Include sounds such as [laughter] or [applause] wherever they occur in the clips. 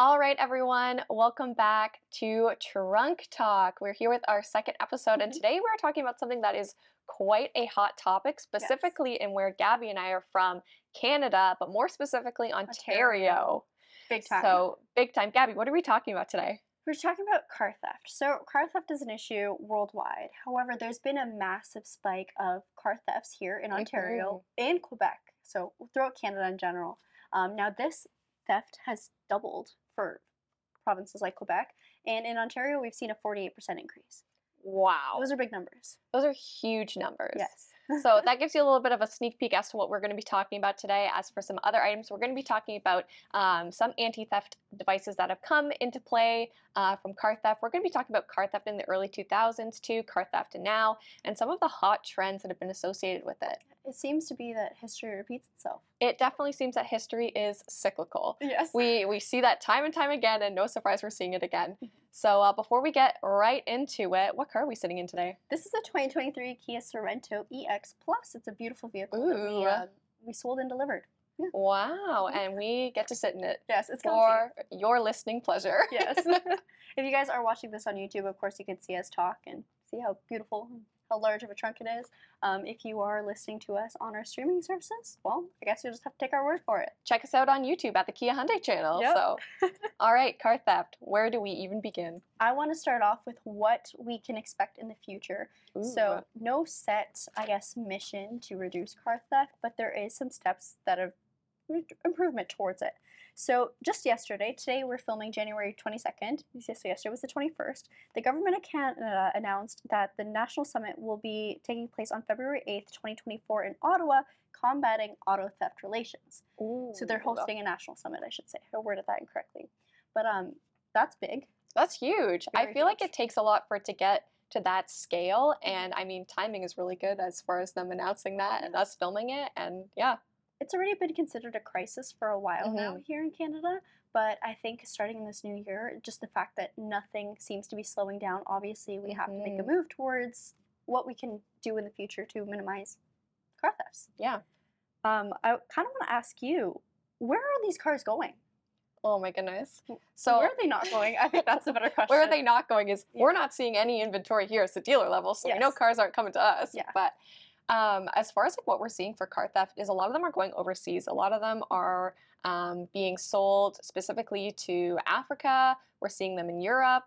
All right, everyone, welcome back to Trunk Talk. We're here with our second episode, and Mhm. today we're talking about something that is quite a hot topic, specifically in where Gabi and I are from, Canada, but more specifically Ontario. Ontario. Big time. So, big time. Gabi, what are we talking about today? we're talking about car theft. So car theft is an issue worldwide. However, there's been a massive spike of car thefts here in Ontario and Quebec. So throughout Canada in general. Um, now this theft has doubled for provinces like Quebec, and in Ontario we've seen a 48% increase. Wow. Those are big numbers. Those are huge numbers. Yes. [laughs] so that [laughs] gives you a little bit of a sneak peek as to what we're going to be talking about today. As for some other items, we're going to be talking about um, some anti-theft devices that have come into play uh, from car theft. We're going to be talking about car theft in the early 2000s to car theft now, and some of the hot trends that have been associated with it. It seems to be that history repeats itself. It definitely seems that history is cyclical. Yes. We we see that time and time again, and no surprise, we're seeing it again. [laughs] So uh, before we get right into it, what car are we sitting in today? This is a 2023 Kia Sorento EX Plus. It's a beautiful vehicle that we, uh, we sold and delivered. Wow, and we get to sit in it Yes, it's for your listening pleasure. [laughs] yes. [laughs] if you guys are watching this on YouTube, of course, you can see us talk and see how beautiful, how large of a trunk it is. Um, if you are listening to us on our streaming services, well, I guess you'll just have to take our word for it. Check us out on YouTube at the Kia Hyundai channel. Yep. So, [laughs] all right, car theft. Where do we even begin? I want to start off with what we can expect in the future. So, no set, I guess, mission to reduce car theft, but there is some steps that are improvement towards it. So, just yesterday, today we're filming January 22nd. So, yesterday was the 21st. The government of Canada announced that the national summit will be taking place on February 8th, 2024, in Ottawa, combating auto theft relations. So, they're Ooh, hosting a national summit, I should say. I worded that incorrectly. But um, that's big. That's huge. I Very feel like it takes a lot for it to get to that scale, and I mean, timing is really good as far as them announcing that and us filming it, and yeah. It's already been considered a crisis for a while now here in Canada. But I think starting in this new year, just the fact that nothing seems to be slowing down, obviously we have to make a Mhm. move towards what we can do in the future to minimize car thefts. Yeah. Um, I kind of want to ask you, where are these cars going? Oh my goodness. So where are they not going? I think that's a better question. [laughs] where are they not going is Yeah. we're not seeing any inventory here at the dealer level, so we know cars aren't coming to us. Yeah. But um, as far as like what we're seeing for car theft is a lot of them are going overseas. A lot of them are um, being sold specifically to Africa. We're seeing them in Europe.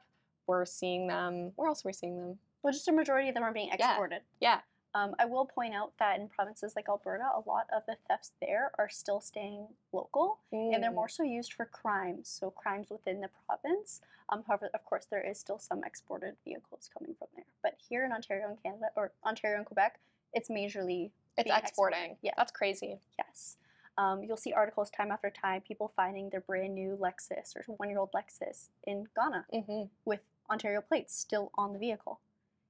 We're seeing them. Where else are we seeing them? Well, just a majority of them are being exported. Yeah. Um, I will point out that in provinces like Alberta, a lot of the thefts there are still staying local. and they're Mm. more so used for crimes, so crimes within the province. Um, however, of course, there is still some exported vehicles coming from there. But here in Ontario and Canada, or Ontario and Quebec, it's majorly It's exporting. Yeah. That's crazy. yes. Um, you'll see articles time after time, people finding their brand new Lexus or one-year-old Lexus in Ghana hmm with Ontario plates still on the vehicle.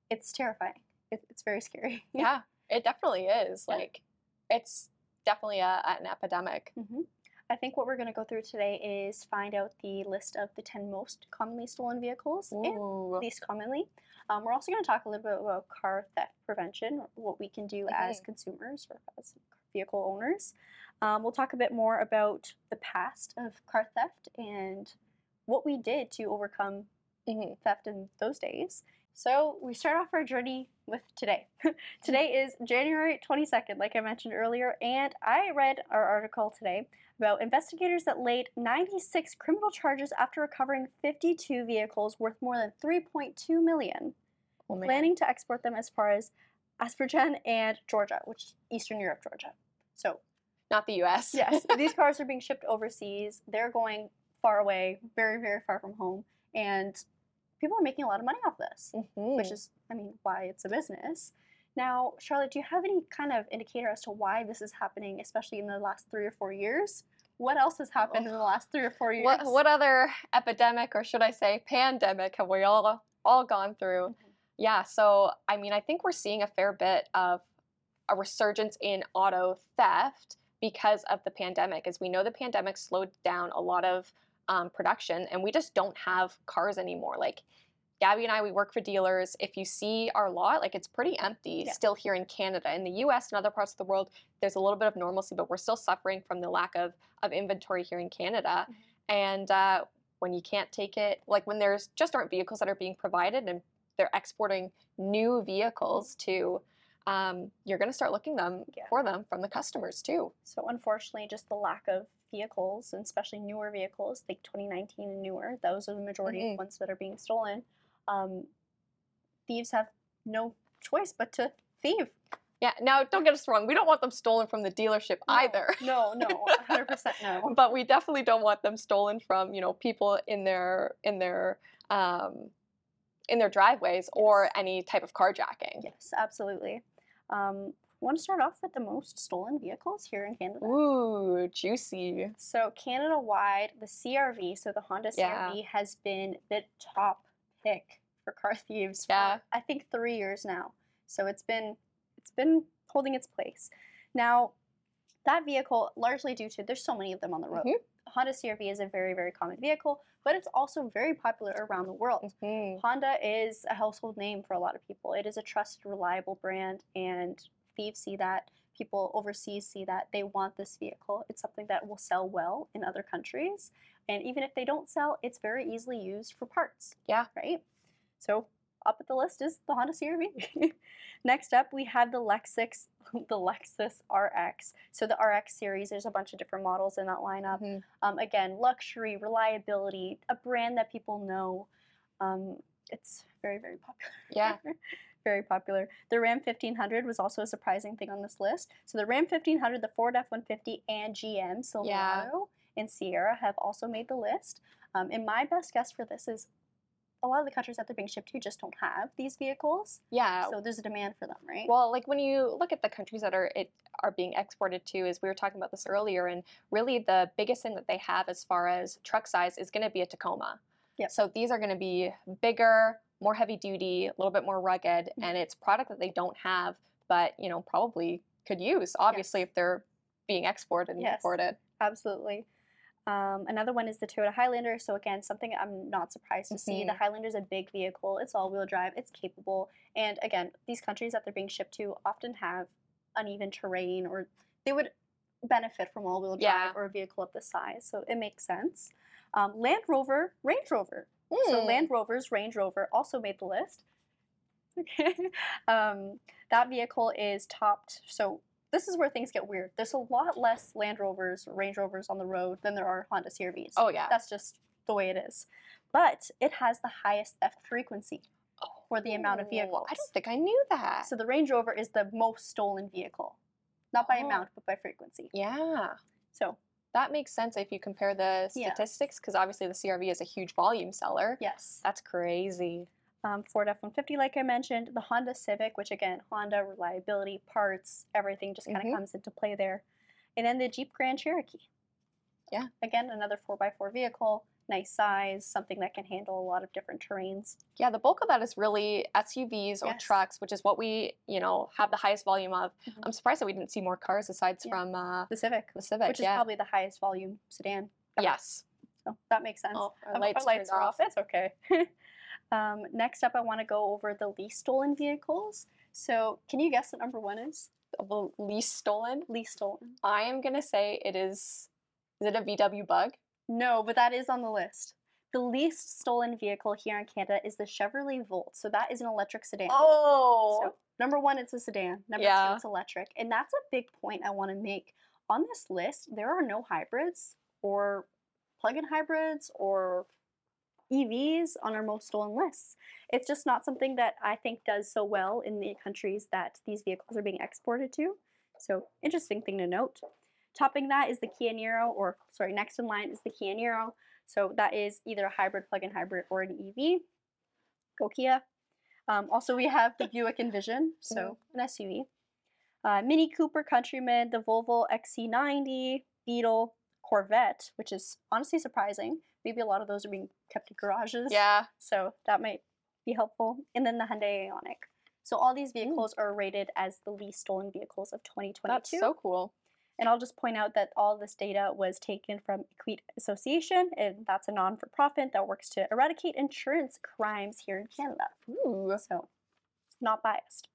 It's terrifying. It, it's very scary. [laughs] Yeah, it definitely is. Yeah. Like, it's definitely a, an epidemic. hmm I think what we're going to go through today is find out the list of the 10 most commonly stolen vehicles and least commonly. Um, we're also going to talk a little bit about car theft prevention, what we can do as Mhm. consumers or as vehicle owners. Um, we'll talk a bit more about the past of car theft and what we did to overcome Mhm. theft in those days. So we start off our journey with today. [laughs] today is January 22nd, like I mentioned earlier, and I read our article today about investigators that laid 96 criminal charges after recovering 52 vehicles worth more than 3.2 million, Oh, planning to export them as far as Azerbaijan and Georgia, which is Eastern Europe, Georgia. So Not the U.S. yes, [laughs] these cars are being shipped overseas. They're going far away, very, very far from home, and people are making a lot of money off this Mhm. which is, I mean, why it's a business. Now, Charlotte, do you have any kind of indicator as to why this is happening, especially in the last three or four years? What else has happened in the last three or four years? What what other epidemic or should I say pandemic have we all all gone through? Mhm. Yeah, so I mean I think we're seeing a fair bit of a resurgence in auto theft because of the pandemic. As we know, the pandemic slowed down a lot of um, production, and we just don't have cars anymore. Like Gabi and I, we work for dealers. If you see our lot, like it's pretty empty Yeah. still here in Canada. In the US and other parts of the world, there's a little bit of normalcy, but we're still suffering from the lack of, of inventory here in Canada. Mhm. And uh, when you can't take it, like when there's just aren't vehicles that are being provided and they're exporting new vehicles to, um, you're going to start looking them Yeah. for them from the customers too. So unfortunately, just the lack of vehicles, and especially newer vehicles, like 2019 and newer, those are the majority Mhm. of ones that are being stolen. Um, thieves have no choice but to thieve. Yeah. Now, don't get us wrong. We don't want them stolen from the dealership No, either. [laughs] No, no, 100% no. [laughs] but we definitely don't want them stolen from you know people in their in their um, in their driveways or any type of carjacking. Yes, absolutely. Um, want to start off with the most stolen vehicles here in Canada. Ooh, juicy. So Canada wide, the CRV, so the Honda Yeah. CRV has been the top pick for car [laughs] thieves for Yeah. I think 3 years now. So it's been it's been holding its place. Now that vehicle largely due to there's so many of them on the road. Mhm. Honda CRV is a very very common vehicle, but it's also very popular around the world. Mhm. Honda is a household name for a lot of people. It is a trusted, reliable brand, and thieves see that. People overseas see that. They want this vehicle. It's something that will sell well in other countries. And even if they don't sell, it's very easily used for parts. Yeah. Right? So, up at the list is the Honda CRV. [laughs] Next up, we have the Lexus, [laughs] the Lexus RX. So, the RX series, there's a bunch of different models in that lineup. Mhm. Um, again, luxury, reliability, a brand that people know. Um, it's very, very popular. Yeah. [laughs] very popular. The Ram 1500 was also a surprising thing on this list. So the Ram 1500, the Ford F-150, and GM Silverado and Sierra have also made the list. Um, and my best guess for this is a lot of the countries that they're being shipped to just don't have these vehicles. Yeah. So there's a demand for them, right? Well, like when you look at the countries that are it are being exported to, is we were talking about this earlier, and really the biggest thing that they have as far as truck size is going to be a Tacoma. Yep. So these are going to be bigger, more heavy duty, a little bit more rugged, Mm-hmm. and it's product that they don't have, but you know probably could use. Obviously, Yes. if they're being exported and Yes. imported. Absolutely. Um, another one is the Toyota Highlander. So again, something I'm not surprised to see. The Mhm. Highlander is a big vehicle. It's all-wheel drive. It's capable. And again, these countries that they're being shipped to often have uneven terrain, or they would benefit from all-wheel drive Yeah. or a vehicle of this size. So it makes sense. Um, Land Rover, Range Rover. So Hmm. Land Rover's Range Rover also made the list. [laughs] Okay. um, that vehicle is topped. So this is where things get weird. There's a lot less Land Rovers, Range Rovers on the road than there are Honda CRVs. Oh yeah. That's just the way it is. But it has the highest theft frequency for the amount of Oh, vehicles. I don't think I knew that. So the Range Rover is the most stolen vehicle, not by Oh. amount but by frequency. yeah. So That makes sense if you compare the statistics, because obviously the CRV is a huge volume seller. yes, That's crazy. um, Ford F-150, like I mentioned, the Honda Civic, which again, Honda reliability, parts, everything just kind of Mhm. comes into play there, and then the Jeep Grand Cherokee. Yeah. Again, another 4x4 vehicle, nice size, something that can handle a lot of different terrains. Yeah, the bulk of that is really SUVs or Yes. trucks, which is what we, you know, have the highest volume of. Mhm. I'm surprised that we didn't see more cars aside Yeah. from uh, The Civic, the Civic. which is probably the highest volume sedan. ever. yes. So that makes sense. Oh, our Our lights, lights are off. It's okay. [laughs] um, next up, I want to go over the least stolen vehicles. So, can you guess what number one is? The least stolen. Least stolen. I am gonna say it is. Is it a VW Bug? No, but that is on the list. The least stolen vehicle here in Canada is the Chevrolet Volt. So that is an electric sedan. Oh. So number one, it's a sedan. Number Yeah. two, it's electric. And that's a big point I want to make. On this list, there are no hybrids or plug-in hybrids or EVs on our most stolen lists. It's just not something that I think does so well in the countries that these vehicles are being exported to. So interesting thing to note. Topping that is the Kia Niro, or sorry, next in line is the Kia Niro. So that is either a hybrid, plug-in hybrid, or an EV. Go Kia. Um, also, we have the [laughs] Buick Envision, so an SUV. Uh, Mini Cooper Countryman, the Volvo XC90, Beetle, Corvette, which is honestly surprising. Maybe a lot of those are being kept in garages. Yeah. So that might be helpful. And then the Hyundai Ioniq. So all these vehicles are rated as the least stolen vehicles of 2022. That's so cool. And I'll just point out that all this data was taken from Équité Association, and that's a non for profit that works to eradicate insurance crimes here in Canada. Ooh. So, not biased.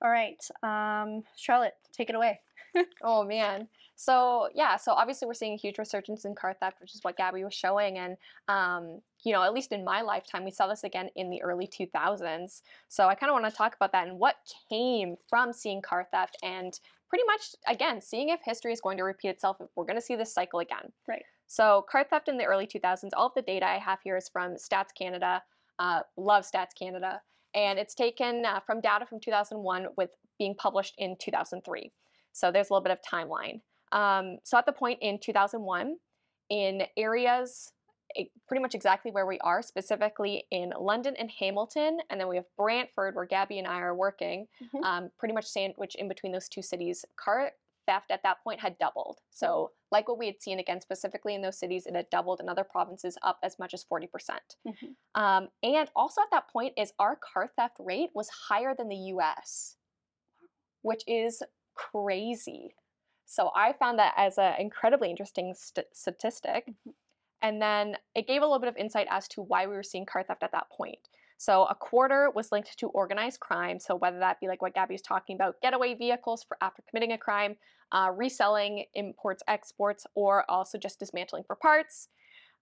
All right, um, Charlotte, take it away. [laughs] Oh man. So yeah, so obviously we're seeing a huge resurgence in car theft, which is what Gabi was showing, and um, you know, at least in my lifetime, we saw this again in the early 2000s. So I kind of want to talk about that and what came from seeing car theft, and pretty much again seeing if history is going to repeat itself. If we're going to see this cycle again. Right. So car theft in the early 2000s. All of the data I have here is from Stats Canada. Uh, love Stats Canada, and it's taken uh, from data from 2001 with being published in 2003. So there's a little bit of timeline. Um, so at the point in 2001, in areas pretty much exactly where we are, specifically in London and Hamilton, and then we have Brantford, where Gabi and I are working, mm-hmm. um, pretty much sandwiched in between those two cities. Car theft at that point had doubled. So, like what we had seen again, specifically in those cities, it had doubled. In other provinces, up as much as 40%. percent mm-hmm. um, and also at that point, is our car theft rate was higher than the U.S., which is crazy. So I found that as an incredibly interesting st- statistic. Mm-hmm. And then it gave a little bit of insight as to why we were seeing car theft at that point. So a quarter was linked to organized crime. So whether that be like what Gabi was talking about, getaway vehicles for after committing a crime, uh, reselling, imports, exports, or also just dismantling for parts.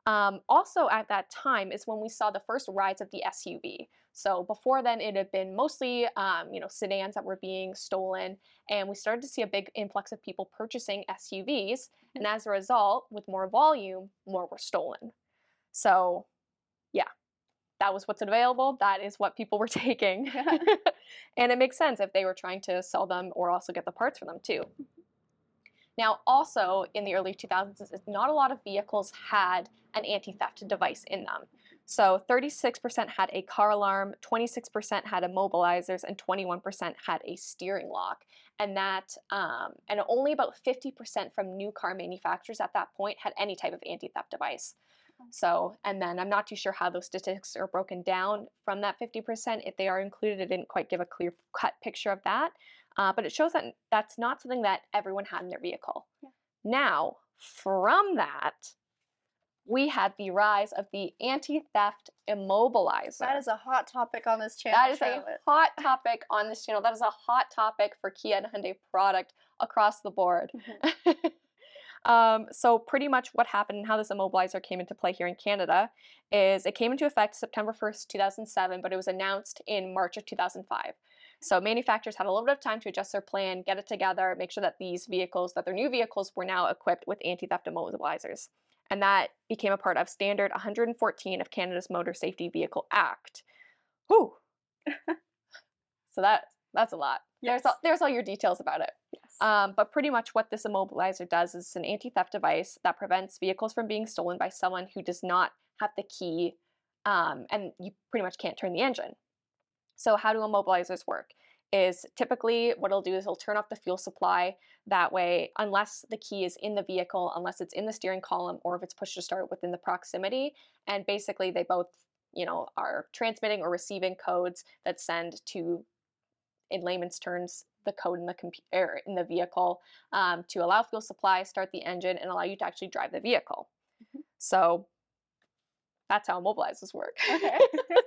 Um, also at that time is when we saw the first rise of the SUV. So before then, it had been mostly, um, you know, sedans that were being stolen, and we started to see a big influx of people purchasing SUVs, and mm-hmm. as a result, with more volume, more were stolen. So, yeah, that was what's available. That is what people were [laughs] taking, [laughs] and it makes sense if they were trying to sell them or also get the parts for them too. Now, also in the early 2000s, not a lot of vehicles had an anti-theft device in them. So 36% had a car alarm, 26% had immobilizers, and 21% had a steering lock. And that, um, and only about 50% from new car manufacturers at that point had any type of anti-theft device. So, and then I'm not too sure how those statistics are broken down from that 50%. If they are included, it didn't quite give a clear cut picture of that. Uh, but it shows that that's not something that everyone had in their vehicle. Yeah. Now, from that, we had the rise of the anti-theft immobilizer. That is a hot topic on this channel. That is a hot [laughs] topic on this channel. That is a hot topic for Kia and Hyundai product across the board. Mm-hmm. [laughs] um, so pretty much what happened and how this immobilizer came into play here in Canada is it came into effect September 1st, 2007, but it was announced in March of 2005. So manufacturers had a little bit of time to adjust their plan, get it together, make sure that these vehicles, that their new vehicles were now equipped with anti-theft immobilizers. And that became a part of Standard 114 of Canada's Motor Safety Vehicle Act. Whew. [laughs] so that that's a lot. Yes. There's all, there's all your details about it. Yes. Um, but pretty much what this immobilizer does is it's an anti-theft device that prevents vehicles from being stolen by someone who does not have the key, um, and you pretty much can't turn the engine. So how do immobilizers work? Is typically what it'll do is it'll turn off the fuel supply. That way, unless the key is in the vehicle, unless it's in the steering column, or if it's push to start within the proximity, and basically they both, you know, are transmitting or receiving codes that send to, in layman's terms, the code in the computer in the vehicle um, to allow fuel supply, start the engine, and allow you to actually drive the vehicle. Mm-hmm. So that's how immobilizers work. Okay.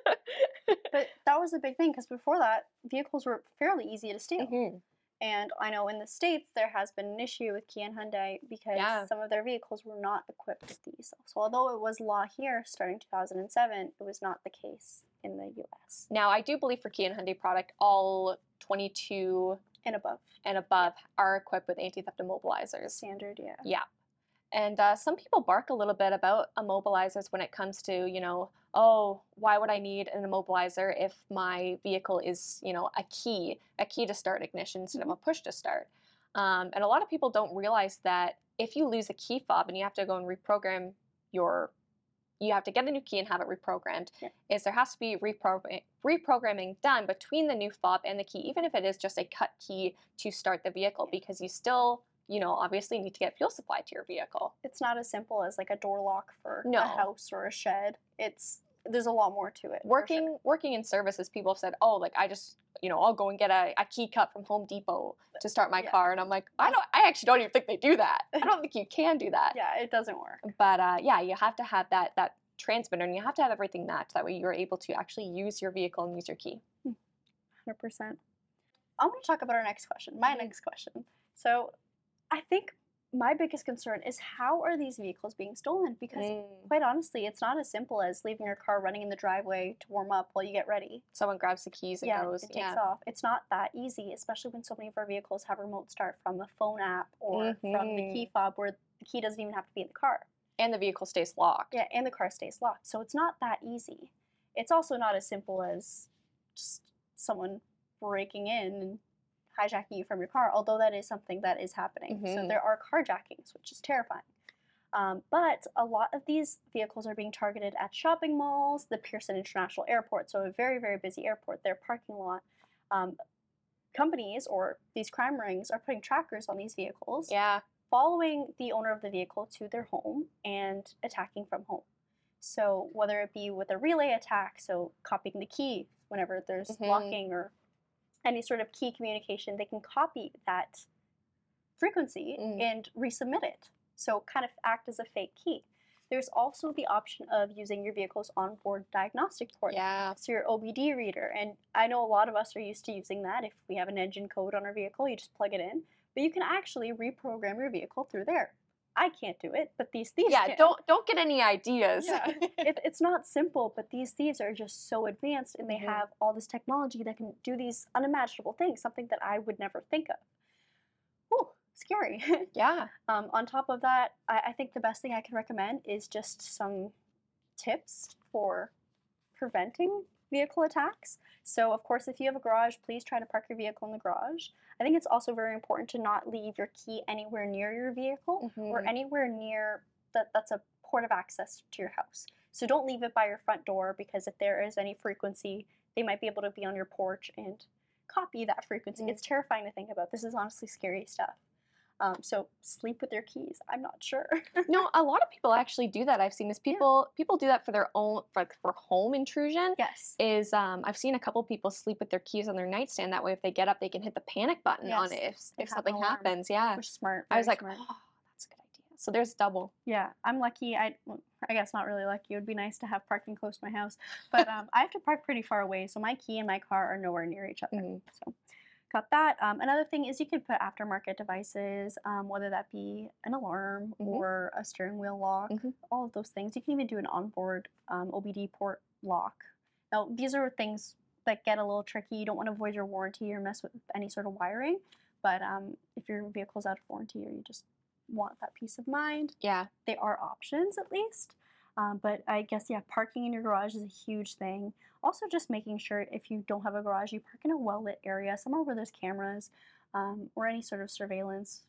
[laughs] but that was a big thing because before that, vehicles were fairly easy to steal. Mm-hmm. And I know in the States there has been an issue with Kia and Hyundai because yeah. some of their vehicles were not equipped with these. So although it was law here starting 2007, it was not the case in the US. Now, I do believe for Kia and Hyundai product, all 22 and above and above are equipped with anti-theft immobilizers. Standard, yeah. Yeah. And uh, some people bark a little bit about immobilizers when it comes to, you know, oh, why would I need an immobilizer if my vehicle is, you know, a key, a key to start ignition instead of a mm-hmm. push to start? Um, and a lot of people don't realize that if you lose a key fob and you have to go and reprogram your, you have to get a new key and have it reprogrammed, yeah. is there has to be reprogram- reprogramming done between the new fob and the key, even if it is just a cut key to start the vehicle, because you still you know, obviously you need to get fuel supply to your vehicle. It's not as simple as like a door lock for no. a house or a shed. It's there's a lot more to it. Working sure. working in services, people have said, "Oh, like I just, you know, I'll go and get a, a key cut from Home Depot to start my yeah. car," and I'm like, I don't, I actually don't even think they do that. I don't think you can do that. [laughs] Yeah, it doesn't work. But uh, yeah, you have to have that that transmitter, and you have to have everything matched. That way, you're able to actually use your vehicle and use your key. Hmm. Hundred percent. I want to talk about our next question. My mm-hmm. next question. So I think my biggest concern is how are these vehicles being stolen? Because Mm. quite honestly, it's not as simple as leaving your car running in the driveway to warm up while you get ready. Someone grabs the keys and yeah, goes. it takes yeah. off. It's not that easy, especially when so many of our vehicles have remote start from the phone app or from the key Mhm. fob where the key doesn't even have to be in the car. And the vehicle stays locked. Yeah, and the car stays locked. So it's not that easy. It's also not as simple as just someone breaking in and hijacking you from your car, although that is something that is happening. So Mhm. there are carjackings, which is terrifying. Um, but a lot of these vehicles are being targeted at shopping malls, the Pearson International Airport, so a very, very busy airport, their parking lot. Um, companies or these crime rings are putting trackers on these vehicles Yeah. following the owner of the vehicle to their home and attacking from home. So whether it be with a relay attack, so copying the key whenever there's Mhm. locking or any sort of key communication, they can copy that frequency Mm. and resubmit it. So kind of act as a fake key. There's also the option of using your vehicle's onboard diagnostic port. Yeah. So your OBD reader, and I know a lot of us are used to using that. If we have an engine code on our vehicle, you just plug it in. But you can actually reprogram your vehicle through there. I can't do it, but these thieves Yeah. can. Don't don't get any ideas. Yeah, [laughs] it, it's not simple, but these thieves are just so advanced, and they Mhm. have all this technology that can do these unimaginable things. Something that I would never think of. Ooh, scary. [laughs] yeah. Um, on top of that, I, I think the best thing I can recommend is just some tips for preventing vehicle attacks. So, of course, if you have a garage, please try to park your vehicle in the garage. I think it's also very important to not leave your key anywhere near your vehicle or Mhm. anywhere near that that's a port of access to your house. So don't leave it by your front door because if there is any frequency, they might be able to be on your porch and copy that frequency. Mm. It's terrifying to think about. This is honestly scary stuff. Um, so sleep with your keys. I'm not sure. [laughs] no, a lot of people actually do that. I've seen this. people people do that for their own for, like for home intrusion. yes. Is um, I've seen a couple people sleep with their keys on their nightstand. That way, if they get up, they can hit the panic button on it if, and if something happens. Yeah, Which is smart. I was like, smart. oh, that's a good idea. So there's double. Yeah, I'm lucky. I, I guess not really lucky. It would be nice to have parking close to my house, but um, I have to park pretty far away, so my key and my car are nowhere near each other. Mhm. So, got that. Um, another thing is you could put aftermarket devices, um, whether that be an alarm Mhm. or a steering wheel lock, Mhm. all of those things. You can even do an onboard um, OBD port lock. Now, these are things that get a little tricky. You don't want to void your warranty or mess with any sort of wiring, but um, if your vehicle's out of warranty or you just want that peace of mind, Yeah. they are options at least. Um, but I guess yeah, parking in your garage is a huge thing. Also, just making sure if you don't have a garage, you park in a well lit area, somewhere where there's cameras um, or any sort of surveillance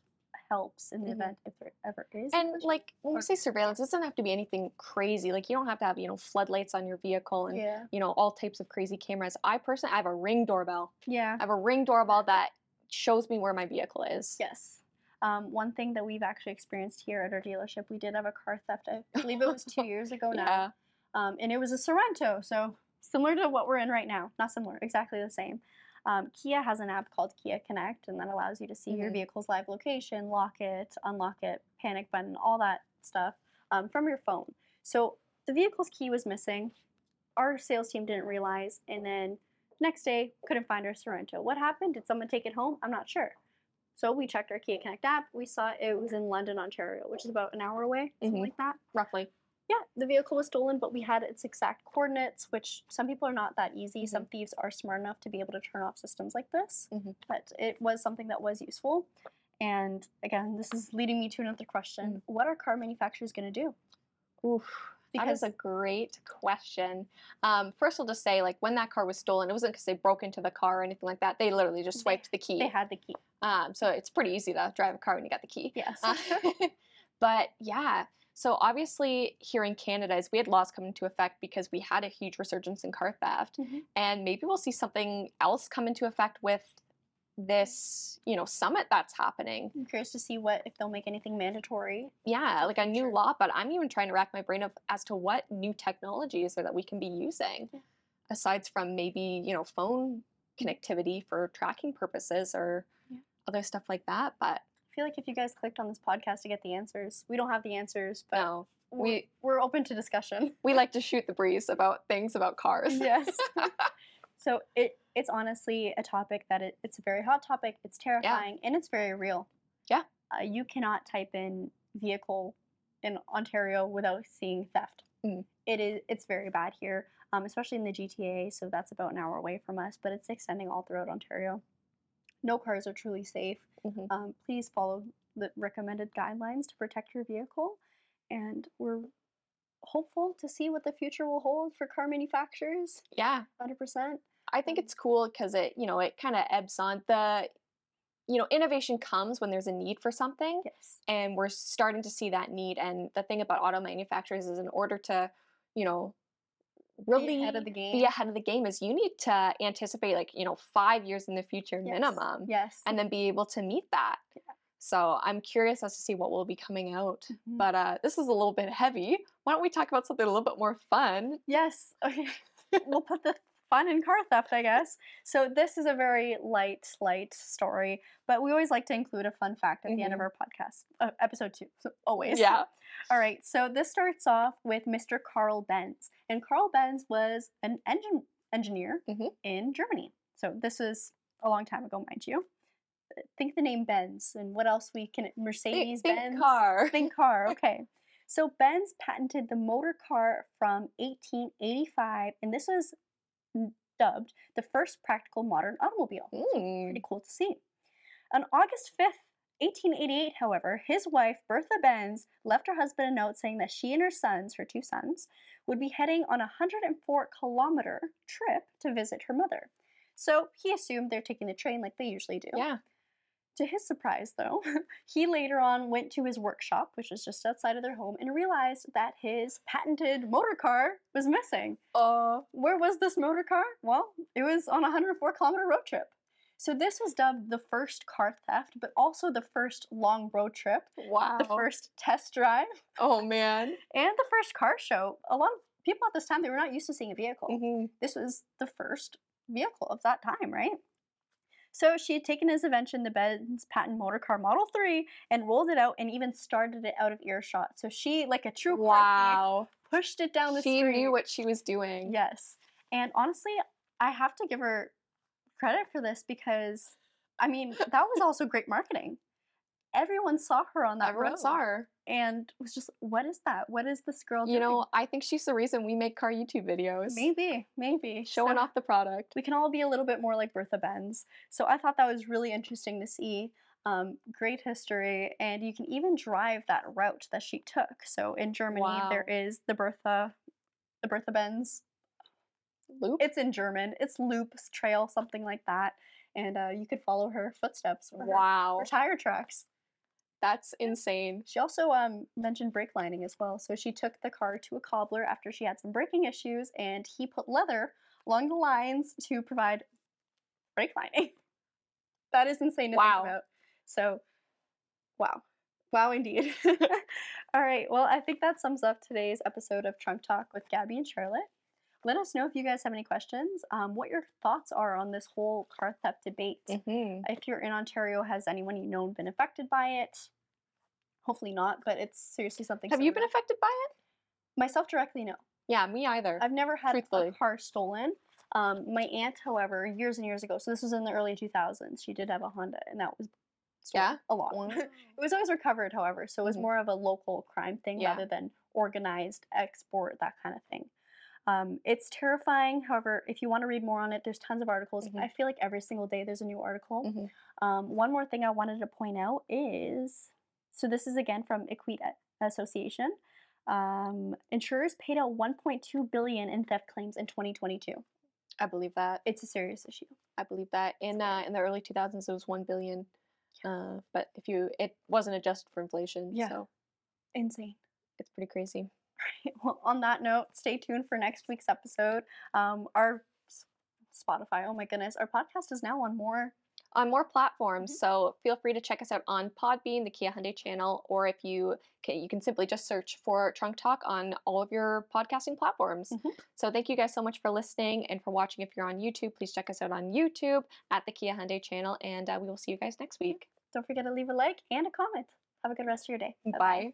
helps in the Mhm. event if there ever is. And like when we say surveillance, it doesn't have to be anything crazy. Like you don't have to have you know floodlights on your vehicle and yeah, you know all types of crazy cameras. I personally I have a ring doorbell. yeah, I have a ring doorbell that shows me where my vehicle is. yes. Um, one thing that we've actually experienced here at our dealership, we did have a car theft. I believe it was two [laughs] years ago now. Yeah. um, and it was a Sorento, so similar to what we're in right now. Not similar, exactly the same. Um, Kia has an app called Kia Connect, and that allows you to see your Mhm. vehicle's live location, lock it, unlock it, panic button, all that stuff um, from your phone. So the vehicle's key was missing. Our sales team didn't realize, and then next day couldn't find our Sorento. What happened? Did someone take it home? I'm not sure. So we checked our Kia Connect app. We saw it was in London, Ontario, which is about an hour away, something Mhm. like that Roughly. yeah, the vehicle was stolen, but we had its exact coordinates, which some people are not that easy. Some thieves are smart enough to be able to turn off systems like this, Mhm. but it was something that was useful. And again, this is leading me to another question: What are car manufacturers going to do? Oof. That is a great question. Um, first, I'll just say, like, when that car was stolen, it wasn't because they broke into the car or anything like that. They literally just They- swiped the key. They had the key. Um, so it's pretty easy to drive a car when you got the key. Yes. Uh, [laughs] but yeah, so obviously here in Canada, is we had laws come into effect because we had a huge resurgence in car theft, Mhm. and maybe we'll see something else come into effect with this, you know, summit that's happening. I'm curious to see what if they'll make anything mandatory. Yeah, like a new future. law, but I'm even trying to rack my brain of as to what new technology is there that we can be using, Yeah. aside from maybe you know phone connectivity for tracking purposes or Yeah. other stuff like that. But I feel like if you guys clicked on this podcast to get the answers, we don't have the answers, but no, we we're open to discussion. we like to shoot the breeze about things about cars. [laughs] yes. [laughs] so it it's honestly a topic that it, it's a very hot topic. It's terrifying and it's very real. Yeah. uh, you cannot type in vehicle in Ontario without seeing theft. Mm. It is it's very bad here, um, especially in the GTA. So that's about an hour away from us, but it's extending all throughout Ontario. No cars are truly safe. Mhm. Um, please follow the recommended guidelines to protect your vehicle, and we're hopeful to see what the future will hold for car manufacturers. Yeah, Hundred percent. I think it's cool because it, you know, it kind of ebbs on the, you know, innovation comes when there's a need for something, Yes. and we're starting to see that need. And the thing about auto manufacturers is, in order to, you know, really Be ahead of the game. be ahead of the game, is you need to anticipate, like, you know, five years in the future Yes. minimum, Yes. and then be able to meet that. Yeah. So I'm curious as to see what will be coming out. Mhm. But uh, this is a little bit heavy. Why don't we talk about something a little bit more fun? Yes. Okay. [laughs] we'll put the fun in car theft, I guess. So this is a very light, light story, but we always like to include a fun fact at the end of Mhm. our podcast, uh, episode two. So [laughs] always. Yeah. All right. So this starts off with Mr. Carl Benz, and Carl Benz was an engine engineer Mhm. in Germany. So this is a long time ago, mind you. Think the name Benz, and what else we can Mercedes Big, Benz big car. Big car, [laughs] okay. So Benz patented the motor car from 1885, and this was dubbed the first practical modern automobile. Mm. Pretty cool to see. On August 5th, 1888, however, his wife, Bertha Benz, left her husband a note saying that she and her sons, her two sons, would be heading on a 104 kilometer trip to visit her mother. So he assumed they're taking the train like they usually do. Yeah. To his surprise, though, [laughs] he later on went to his workshop, which was just outside of their home, and realized that his patented motor car was missing. Oh, Where was this motor car? Well, it was on a 104 kilometer road trip. So this was dubbed the first car theft, but also the first long road trip, wow. the first test drive, Oh man. and the first car show. A lot of people at this time they were not used to seeing a vehicle Mhm. this was the first vehicle of that time, right? So she had taken his invention, the Benz patent motor car Model 3, and rolled it out and even started it out of earshot. So she, like a true Wow. thief, pushed it down the She street. She knew what she was doing. Yes. And honestly, I have to give her credit for this because, I mean, that was also great marketing. Everyone saw her on that Everyone road saw her. and was just, what is that? What is this girl doing You know, I think she's the reason we make car YouTube videos. maybe, maybe. Showing So- off the product. we can all be a little bit more like Bertha Benz. So I thought that was really interesting to see. Um, great history, and you can even drive that route that she took. So in Germany, there Wow. is the Bertha, the Bertha Benz. Loop. It's in German. It's Loops Trail, something like that, and uh, you could follow her footsteps or her, Wow. her tire tracks. That's insane. She also um, mentioned brake lining as well. So she took the car to a cobbler after she had some braking issues, and he put leather along the lines to provide brake lining. [laughs] that is insane to Wow. think about. So, wow. Wow, indeed. [laughs] All right. Well, I think that sums up today's episode of Trunk Talk with Gabi and Charlotte. Let us know if you guys have any questions, um, what your thoughts are on this whole car theft debate Mhm. if you're in Ontario, has anyone you know been affected by it? Hopefully not, but it's seriously something. Have you been affected by it? myself directly? No, Yeah, me either. I've never had a car stolen. Um, my aunt, however, years and years ago, so this was in the early 2000s, she did have a Honda, and that was stolen Yeah? a lot. [laughs] it was always recovered, however, so it was Mhm. more of a local crime thing Yeah. rather than organized export, that kind of thing. Um, it's terrifying. However, if you want to read more on it, there's tons of articles. Mhm. I feel like every single day there's a new article. Mhm. Um, one more thing I wanted to point out is so this is again from Équité Association. Um, insurers paid out 1.2 billion in theft claims in 2022. I believe that. It's a serious issue. I believe that. In uh, in the early 2000s, it was one billion. Uh, but if you, it wasn't adjusted for inflation. Yeah. So Insane. it's pretty crazy. [laughs] Well, on that note, stay tuned for next week's episode. Um, our Spotify, oh my goodness, our podcast is now on more. on more platforms. Mhm. So feel free to check us out on Podbean, the Kia Hyundai channel, or if you can, you can simply just search for Trunk Talk on all of your podcasting platforms. Mhm. So thank you guys so much for listening and for watching. If you're on YouTube, please check us out on YouTube at the Kia Hyundai channel, and uh, we will see you guys next week. Don't forget to leave a like and a comment. Have a good rest of your day. Bye-bye. Bye.